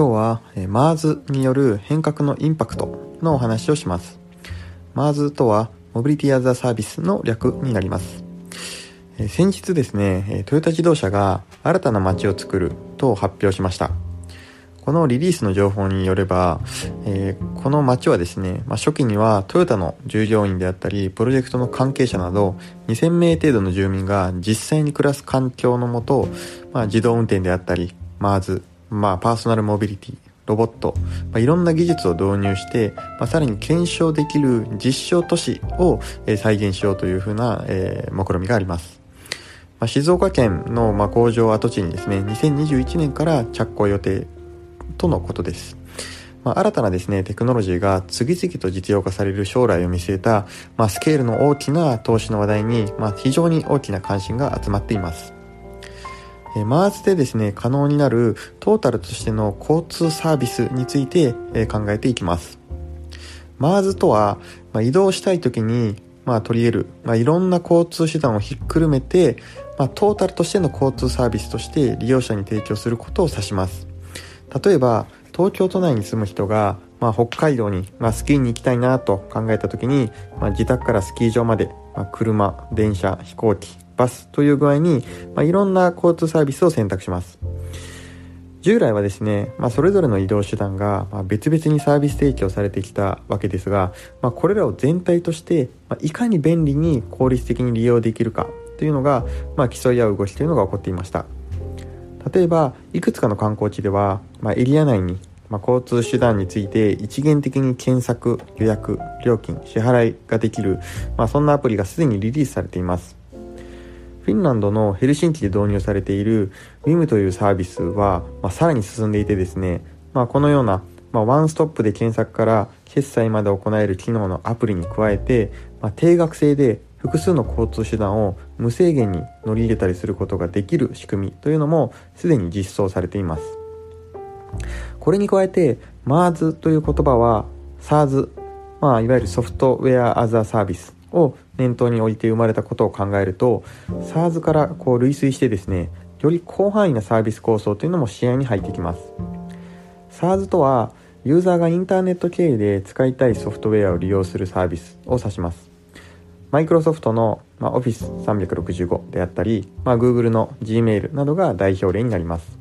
今日は、え MARS による変革のインパクトのお話をします。MARS とはモビリティアザサービスの略になります。え先日ですねトヨタ自動車が新たな街を作ると発表しました。このリリースの情報によれば、えー、この街はですね、まあ、初期にはトヨタの従業員であったり、プロジェクトの関係者など、2000名程度の住民が実際に暮らす環境のもと、まあ、自動運転であったり、MARS、まあ、パーソナルモビリティ、ロボット、まあ、いろんな技術を導入して、まあ、さらに検証できる実証都市を、え、再現しようというふうな、えー、目論みがあります。まあ、静岡県の、まあ、工場跡地にですね、2021年から着工予定とのことです。まあ、新たなですね、テクノロジーが次々と実用化される将来を見据えた、まあ、スケールの大きな投資の話題に、まあ、非常に大きな関心が集まっています。えー、マーズでですね、可能になるトータルとしての交通サービスについて、えー、考えていきます。マーズとは、まあ、移動したい時に、まあ、取り得る、まあ、いろんな交通手段をひっくるめて、まあ、トータルとしての交通サービスとして利用者に提供することを指します。例えば、東京都内に住む人が、まあ、北海道に、まあ、スキーに行きたいなと考えた時に、まあ、自宅からスキー場まで、まあ、車、電車、飛行機、バスという具合に、まあ、いろんな交通サービスを選択します。従来はですね、まあ、それぞれの移動手段が、ま別々にサービス提供されてきたわけですが、まあ、これらを全体として、まいかに便利に効率的に利用できるかというのが、ま競い合う動きというのが起こっていました。例えば、いくつかの観光地では、まエリア内に、ま交通手段について一元的に検索、予約、料金、支払いができる、まあ、そんなアプリがすでにリリースされています。フィンランドのヘルシンキで導入されている WIM というサービスは、まあ、さらに進んでいてですね、まあ、このような、まあ、ワンストップで検索から決済まで行える機能のアプリに加えて、まあ、定額制で複数の交通手段を無制限に乗り入れたりすることができる仕組みというのもすでに実装されています。これに加えて MARS という言葉は SARS、まあ、いわゆるソフトウェアアザーサービスを念頭に置いて生まれたことを考えると SARS からこう類推してですねより広範囲なサービス構想というのも視野に入ってきます。SARS とはユーザーがインターネット経由で使いたいソフトウェアを利用するサービスを指します。マイクロソフトの、まあ、Office 365であったり、まあ、Google の Gmail などが代表例になります。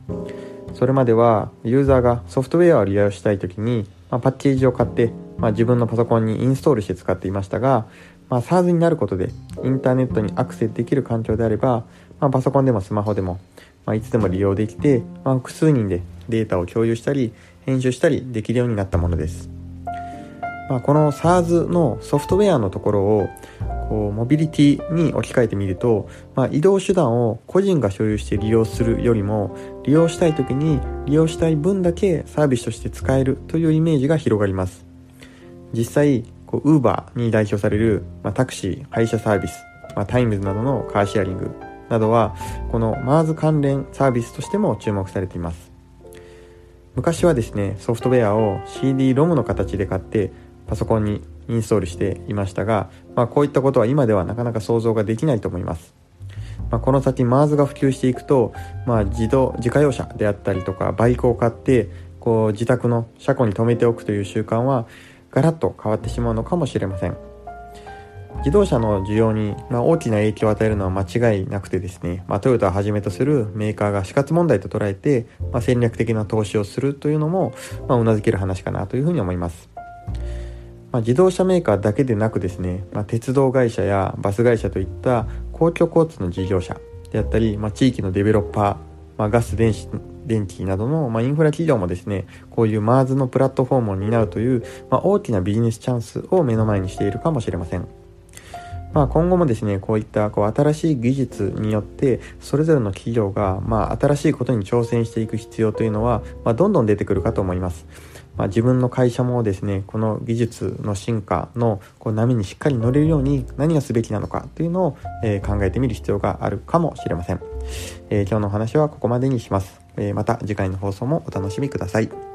それまではユーザーがソフトウェアを利用したい時に、まあ、パッケージを買って、まあ、自分のパソコンにインストールして使っていましたが、まあ、SARS になることでインターネットにアクセスできる環境であれば、まあ、パソコンでもスマホでも、まあ、いつでも利用できて、まあ、複数人でデータを共有したり編集したりできるようになったものです、まあ、この SARS のソフトウェアのところをこうモビリティに置き換えてみると、まあ、移動手段を個人が所有して利用するよりも利用したい時に利用したい分だけサービスとして使えるというイメージが広がります。実際、 Uber に代表される、まあ、タクシー、配車サービス、まあ、タイムズなどのカーシェアリングなどは、この MaaS 関連サービスとしても注目されています。昔はですね、ソフトウェアを CD-ROM の形で買ってパソコンにインストールしていましたが、まあ、こういったことは今ではなかなか想像ができないと思います。まあ、この先 MARS が普及していくと、まあ、自動、自家用車であったりとか、バイクを買って、こう、自宅の車庫に停めておくという習慣は、ガラッと変わってしまうのかもしれません自動車の需要に、まあ、大きな影響を与えるのは間違いなくてですね、まあ、トヨタをはじめとするメーカーが死活問題と捉えて、まあ、戦略的な投資をするというのも、まあ、うなずける話かなというふうに思います。まあ、自動車メーカーだけでなくですね、まあ、鉄道会社やバス会社といった公共交通の事業者であったり、まあ、地域のデベロッパー、まあ、ガス電子電気などの、まあ、インフラ企業もですね、こういう MARS のプラットフォームを担うという、まあ、大きなビジネスチャンスを目の前にしているかもしれません。まあ、今後もですね、こういったこう新しい技術によって、それぞれの企業が、まあ、新しいことに挑戦していく必要というのは、まあ、どんどん出てくるかと思います。まあ、自分の会社もですね、この技術の進化のこう波にしっかり乗れるように何がすべきなのかというのを、え、考えてみる必要があるかもしれません。え、今日のお話はここまでにします。え、また次回の放送もお楽しみください。